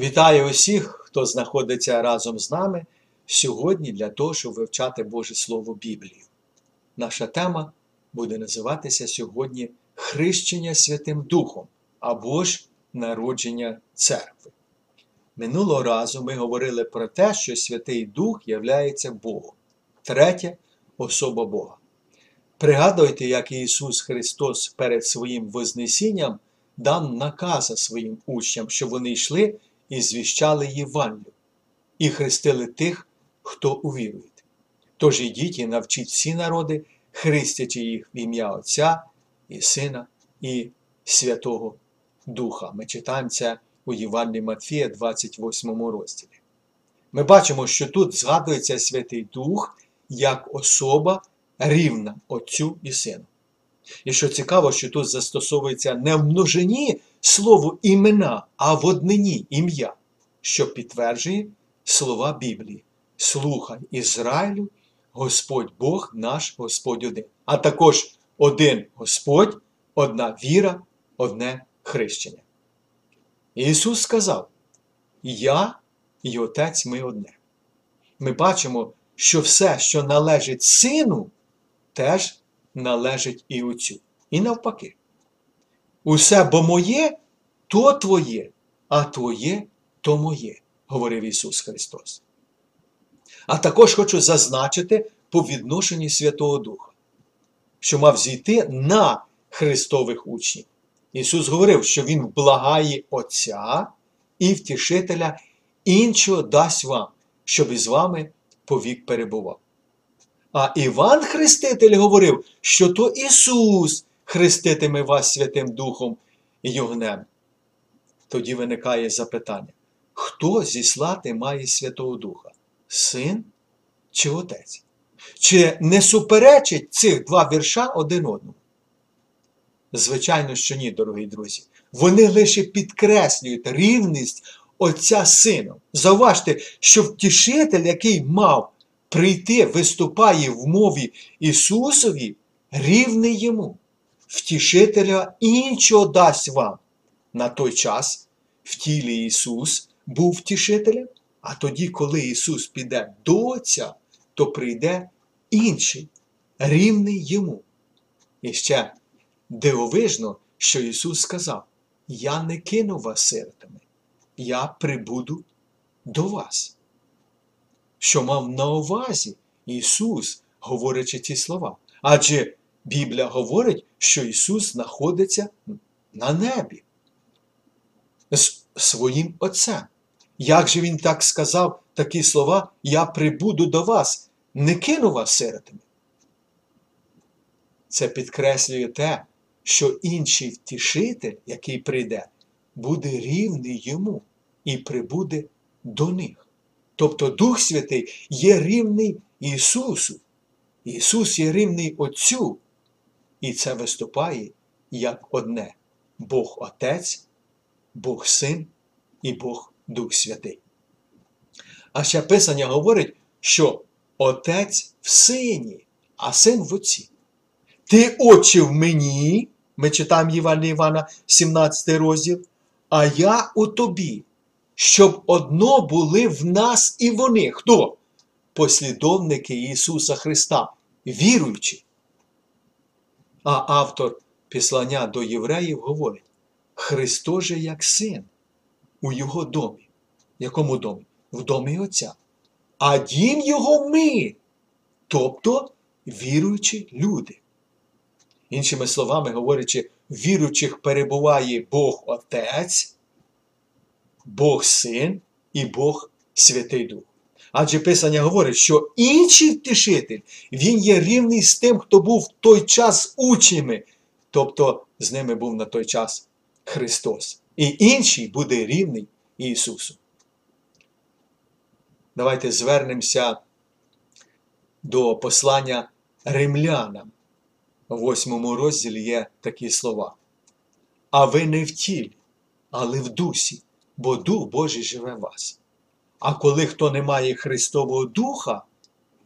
Вітаю усіх, хто знаходиться разом з нами сьогодні для того, щоб вивчати Боже Слово Біблію. Наша тема буде називатися сьогодні Хрещення Святим Духом або ж народження церкви. Минулого разу ми говорили про те, що Святий Дух являється Богом, третя особа Бога. Пригадуйте, як Ісус Христос перед своїм Вознесінням дав накази своїм учням, щоб вони йшли і звіщали Євангелію, і хрестили тих, хто увірує. Тож ідіть і навчіть всі народи, хрестячи їх в ім'я Отця і Сина і Святого Духа. Ми читаємо це у Євангелії Матфія, 28 розділі. Ми бачимо, що тут згадується Святий Дух як особа рівна Отцю і Сину. І що цікаво, що тут застосовується не в множині слово імена, а в однині ім'я, що підтверджує слова Біблії. Слухай Ізраїлю, Господь Бог наш Господь один. А також один Господь, одна віра, одне хрещення. Ісус сказав: Я і Отець ми одне. Ми бачимо, що все, що належить сину, теж належить і Отцю. І навпаки. Усе бо моє, то твоє, а твоє то моє, говорив Ісус Христос. А також хочу зазначити по відношенні Святого Духа, що мав зійти на Христових учнів. Ісус говорив, що Він благає Отця і втішителя іншого дасть вам, щоб із вами повік перебував. А Іван Хреститель говорив, що то Ісус хреститиме вас Святим Духом і Огнем. Тоді виникає запитання: хто зіслати має Святого Духа? Син чи Отець? Чи не суперечить цих два вірша один одному? Звичайно, що ні, дорогі друзі. Вони лише підкреслюють рівність Отця Сином. Зауважте, що втішитель, який мав прийти, виступає в мові Ісусові, рівний йому. Втішителя іншого дасть вам. На той час в тілі Ісус був втішителем, а тоді, коли Ісус піде до Отця, то прийде інший, рівний йому. І ще дивовижно, що Ісус сказав: Я не кину вас сиротами, я прибуду до вас. Що мав на увазі Ісус, говорячи ці слова? Адже Біблія говорить, що Ісус знаходиться на небі з своїм Отцем. Як же Він так сказав такі слова, я прибуду до вас, не кину вас сиротами? Це підкреслює те, що інший втішитель, який прийде, буде рівний йому і прибуде до них. Тобто Дух Святий є рівний Ісусу. Ісус є рівний Отцю. І це виступає як одне Бог Отець, Бог Син і Бог Дух Святий. А ще Писання говорить, що Отець в Сині, а син в Отці. Ти очі в мені, ми читаємо Євангелія Івана, 17 розділ, а я у тобі, щоб одно були в нас і вони. Хто? Послідовники Ісуса Христа, віруючі. А автор післання до євреїв говорить: Христос же як син у Його домі. Якому домі? В домі Отця. А дім Його ми, тобто віруючі люди. Іншими словами, говорячи, віруючих перебуває Бог Отець, Бог Син і Бог Святий Дух. Адже Писання говорить, що інший втішитель, він є рівний з тим, хто був в той час учнями, тобто з ними був на той час Христос. І інший буде рівний Ісусу. Давайте звернемося до послання римлянам. У восьмому розділі є такі слова. А ви не в тілі, але в дусі, бо Дух Божий живе в вас. А коли хто не має Христового Духа,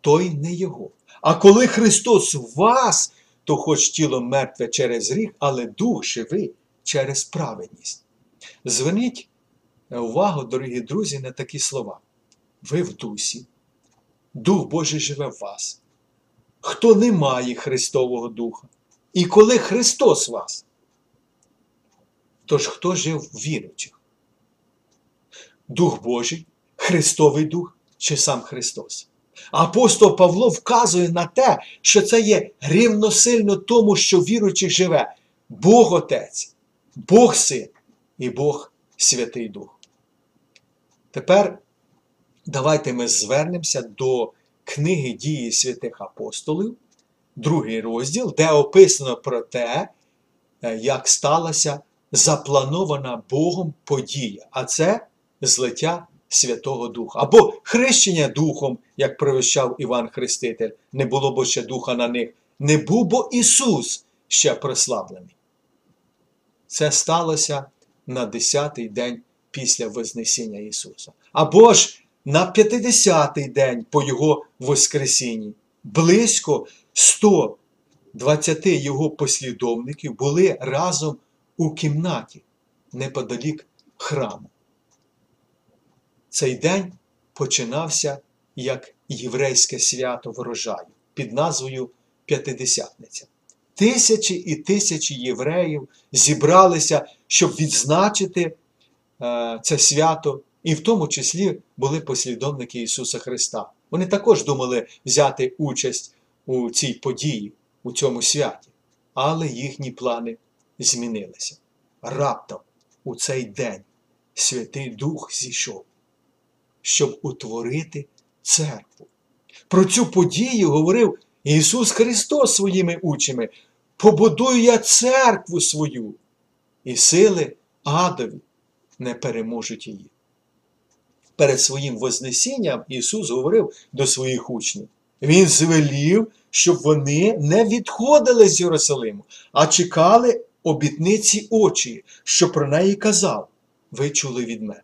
той не Його. А коли Христос в вас, то хоч тіло мертве через гріх, але дух живий через праведність. Зверніть увагу, дорогі друзі, на такі слова. Ви в дусі, Дух Божий живе в вас. Хто не має Христового Духа? І коли Христос вас, тож хто жив віруючих? Дух Божий, Христовий Дух чи сам Христос? Апостол Павло вказує на те, що це є рівносильно тому, що віруючий живе Бог Отець, Бог Син і Бог Святий Дух. Тепер давайте ми звернемося до книги дії святих апостолів, другий розділ, де описано про те, е, як сталася запланована Богом подія, а це злиття Святого Духа. Або хрещення Духом, як провіщав Іван Хреститель, не було бо ще Духа на них, не був бо Ісус ще прославлений. Це сталося на 10-й день після Вознесіння Ісуса. Або ж на 50-й день по Його Воскресінні. Близько 120 Його послідовників були разом у кімнаті неподалік храму. Цей день починався як єврейське свято врожаю під назвою П'ятидесятниця. Тисячі і тисячі євреїв зібралися, щоб відзначити е, це свято, і в тому числі були послідовники Ісуса Христа. Вони також думали взяти участь у цій події, у цьому святі, але їхні плани змінилися. Раптом у цей день Святий Дух зійшов, щоб утворити церкву. Про цю подію говорив Ісус Христос своїми учнями. Побудую я церкву свою, і сили адові не переможуть її. Перед своїм Вознесінням Ісус говорив до своїх учнів. Він звелів, щоб вони не відходили з Єрусалиму, а чекали обітниці очі, що про неї казав. Ви чули від мене.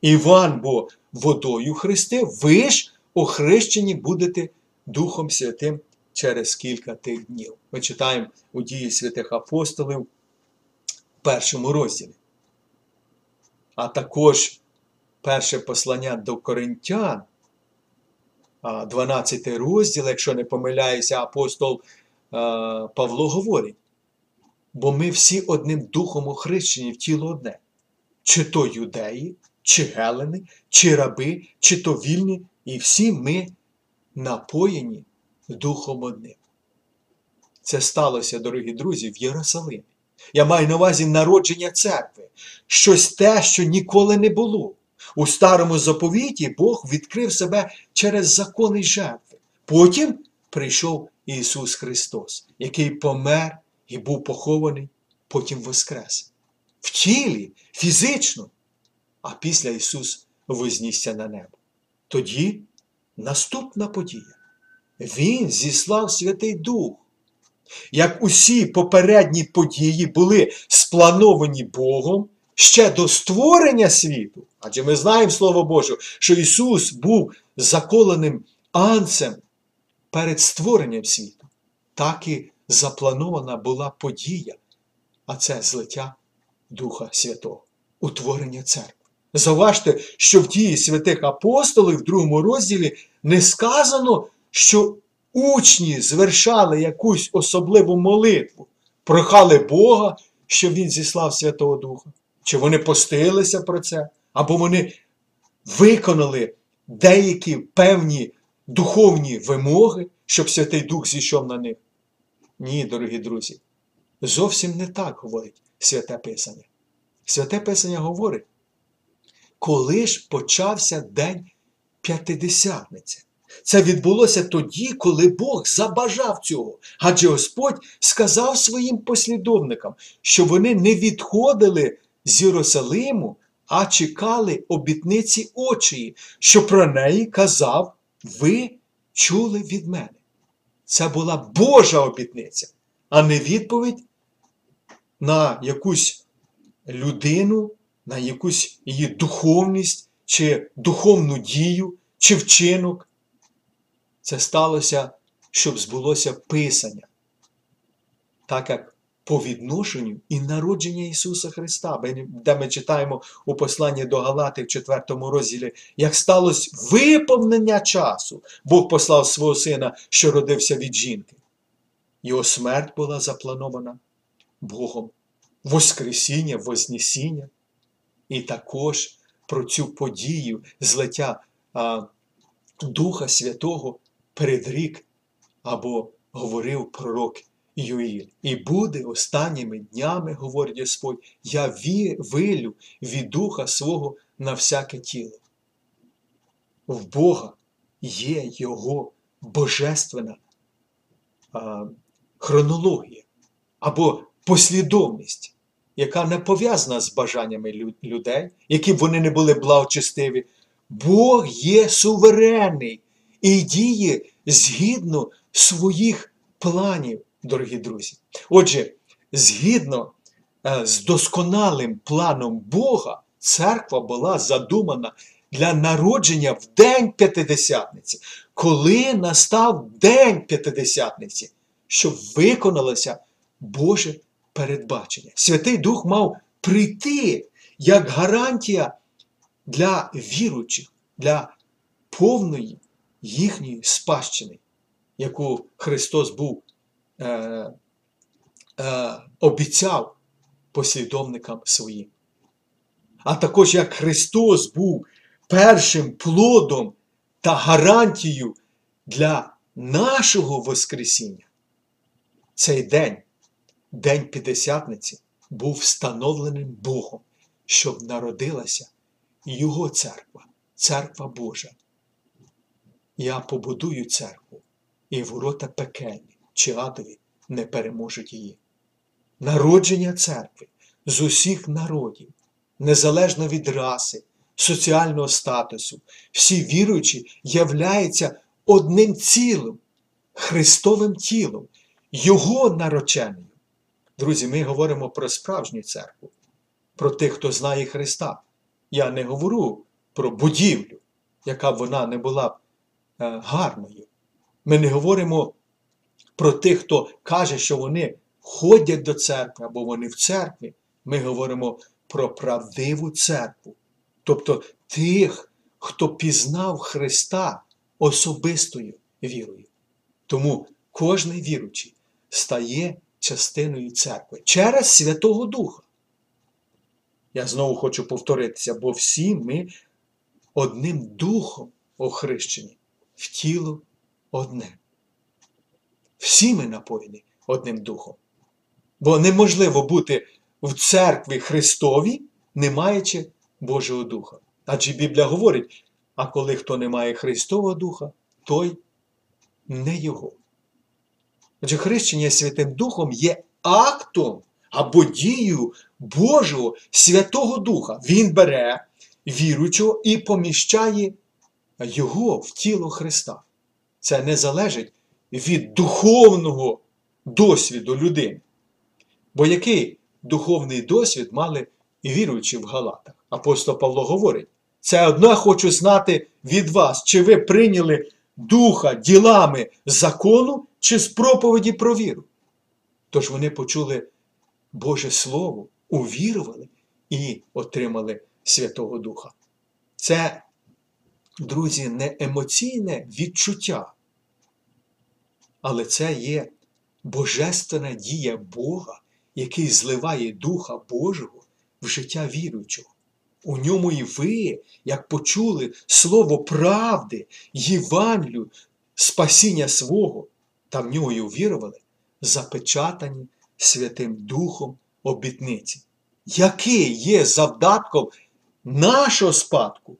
Іван бо водою хрестив, ви ж охрещені будете Духом Святим через кілька тих днів. Ми читаємо у дії святих апостолів в першому розділі. А також перше послання до Коринтян, 12 розділ, якщо не помиляюся, апостол Павло говорить. Бо ми всі одним духом охрещені в тіло одне. Чи то юдеї, чи гелени, чи раби, чи то вільні, і всі ми напоєні Духом одним. Це сталося, дорогі друзі, в Єрусалимі. Я маю на увазі народження церкви, щось те, що ніколи не було. У старому заповіті Бог відкрив себе через закони жертви. Потім прийшов Ісус Христос, який помер і був похований, потім воскрес. В тілі, фізично, а після Ісус вознісся на небо. Тоді наступна подія. Він зіслав Святий Дух. Як усі попередні події були сплановані Богом ще до створення світу, адже ми знаємо Слово Боже, що Ісус був заколеним анцем перед створенням світу, так і запланована була подія, а це злиття Духа Святого, утворення церкви. Заважте, що в дії святих апостолів в другому розділі не сказано, що учні звершали якусь особливу молитву, прохали Бога, щоб Він зіслав Святого Духа. Чи вони постилися про це, або вони виконали деякі певні духовні вимоги, щоб Святий Дух зійшов на них. Ні, дорогі друзі, зовсім не так говорить Святе Писання. Святе Писання говорить, коли ж почався день п'ятидесятниці. Це відбулося тоді, коли Бог забажав цього. Адже Господь сказав своїм послідовникам, що вони не відходили з Єрусалиму, а чекали обітниці очі, що про неї казав, ви чули від мене. Це була Божа обітниця, а не відповідь на якусь людину, на якусь її духовність, чи духовну дію, чи вчинок. Це сталося, щоб збулося Писання. Так як по відношенню і народження Ісуса Христа, де ми читаємо у посланні до Галати в 4 розділі, як сталося виповнення часу. Бог послав свого сина, що родився від жінки. Його смерть була запланована Богом, Воскресіння, Вознесіння. І також про цю подію злиття а, Духа Святого передрік або говорив пророк Юїл. І буде останніми днями, говорить Господь, я вилю від духа свого на всяке тіло. В Бога є Його божественна а, хронологія або послідовність, яка не пов'язана з бажаннями людей, які б вони не були благочестиві. Бог є суверенний і діє згідно своїх планів дорогі друзі. Отже, згідно е, з досконалим планом Бога, церква була задумана для народження в День П'ятидесятниці, коли настав День П'ятидесятниці, щоб виконалося Боже передбачення. Святий Дух мав прийти як гарантія для віруючих, для повної їхньої спадщини, яку Христос був е, е, обіцяв послідовникам своїм. А також як Христос був першим плодом та гарантією для нашого Воскресіння. Цей день, День П'ятдесятниці, був встановленим Богом, щоб народилася Його церква, церква Божа. Я побудую церкву і ворота пекельні чи адові не переможуть її. Народження церкви з усіх народів, незалежно від раси, соціального статусу, всі віруючі являються одним цілим, Христовим тілом, Його нароченою. Друзі, ми говоримо про справжню церкву, про тих, хто знає Христа. Я не говорю про будівлю, яка б вона не була е, гарною. Ми не говоримо про тих, хто каже, що вони ходять до церкви або вони в церкві, ми говоримо про правдиву церкву. Тобто тих, хто пізнав Христа особистою вірою. Тому кожний віручий стає частиною церкви через Святого Духа. Я знову хочу повторитися, бо всі ми одним духом охрещені в тіло одне. Всі ми напоєні одним духом. Бо неможливо бути в церкві Христові, не маючи Божого Духа. Адже Біблія говорить: а коли хто не має Христового Духа, той не Його. Адже хрещення Святим Духом є актом або дією Божого Святого Духа. Він бере віруючого і поміщає Його в тіло Христа. Це не залежить від духовного досвіду людини. Бо який духовний досвід мали віруючі в Галатах? Апостол Павло говорить: це одне хочу знати від вас, чи ви прийняли духа ділами закону, чи з проповіді про віру. Тож вони почули Боже Слово, увірували і отримали Святого Духа. Це, друзі, не емоційне відчуття, але це є божественна дія Бога, який зливає Духа Божого в життя віруючого. У ньому і ви, як почули слово правди, Євангелію, спасіння свого, та в нього й увірували, запечатані Святим Духом обітниці, який є завдатком нашого спадку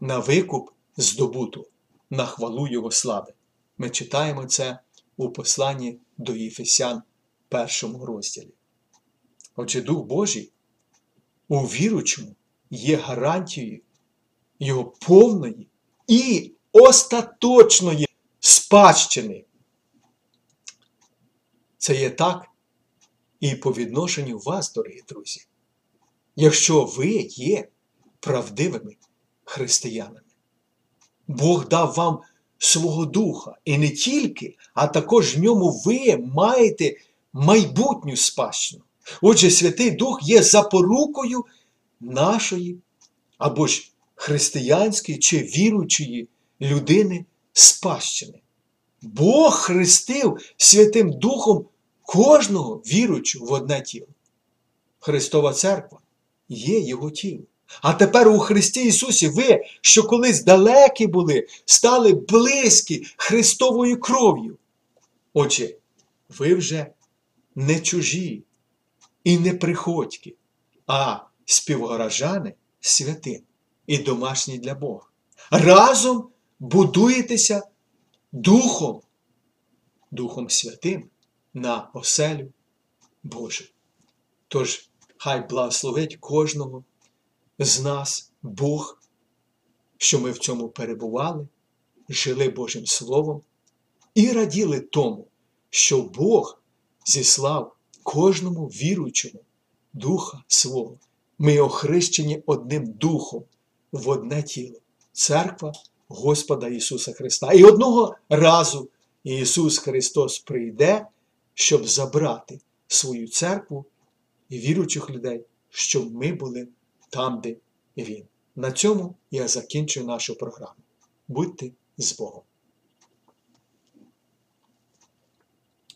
на викуп здобуту, на хвалу Його слави. Ми читаємо це у посланні до Єфесян першому розділі. Отже, Дух Божий у віручому є гарантією його повної і остаточної спадщини. Це є так і по відношенню вас, дорогі друзі, якщо ви є правдивими християнами. Бог дав вам свого духа. І не тільки, а також в ньому ви маєте майбутню спадщину. Отже, Святий Дух є запорукою нашої або ж християнської чи віруючої людини спадщини. Бог хрестив Святим Духом кожного віруючого в одне тіло. Христова Церква є Його тіло. А тепер у Христі Ісусі ви, що колись далекі були, стали близькі Христовою кров'ю. Отже, ви вже не чужі і не приходьки, а співгорожани святим і домашні для Бога. Разом будуєтеся Духом, Духом Святим на оселю Божу. Тож, хай благословить кожного з нас Бог, що ми в цьому перебували, жили Божим Словом і раділи тому, що Бог зіслав кожному віруючому Духа свого. Ми охрещені одним Духом в одне тіло церква Господа Ісуса Христа. І одного разу Ісус Христос прийде, щоб забрати свою церкву і віруючих людей, щоб ми були там, де Він. На цьому я закінчую нашу програму. Будьте з Богом!